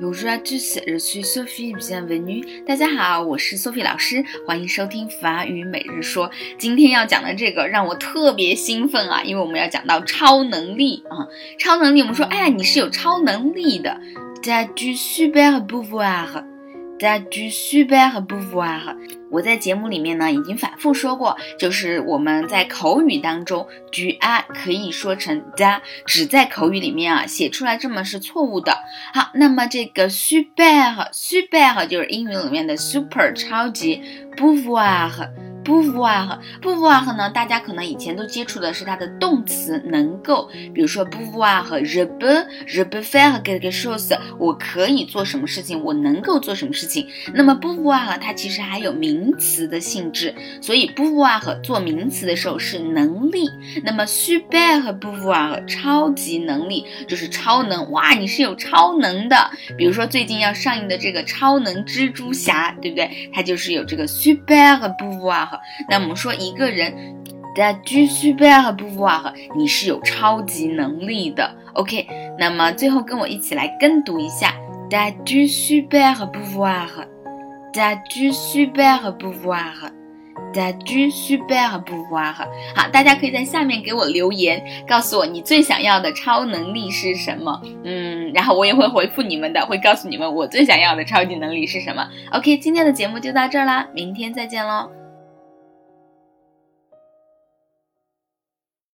Bonjour je suis Sophie, bienvenue. 大家好，我是 Sophie 老师，欢迎收听法语每日说。今天要讲的这个让我特别兴奋啊，因为我们要讲到超能力啊、超能力。我们说，哎呀，你是有超能力的。Tu as du super pouvoir. Tu as du super pouvoir. 我在节目里面呢已经反复说过，就是我们在口语当中，du a 可以说成 da，只在口语里面啊写出来这么是错误的。好，那么这个 super super 就是英语里面的 super 超级 pouvoir。不 o 啊和不 o 啊和呢？大家可能以前都接触的是它的动词能够，比如说不 o 啊和 je peux je peux faire quelque chose，我可以做什么事情，我能够做什么事情。那么不 o 啊和它其实还有名词的性质，所以不 o 啊和做名词的时候是能力。那么 super 和不 o 啊和超级能力就是超能，哇，你是有超能的。比如说最近要上映的这个超能蜘蛛侠，对不对？它就是有这个 super 和不那我们说一个人，tu super pouvoir，你是有超级能力的。OK，那么最后跟我一起来跟读一下 da tu super pouvoir，that du super pouvoir，that du super pouvoir。好，大家可以在下面给我留言，告诉我你最想要的超能力是什么。嗯，然后我也会回复你们的，会告诉你们我最想要的超级能力是什么。OK，今天的节目就到这儿啦，明天再见喽。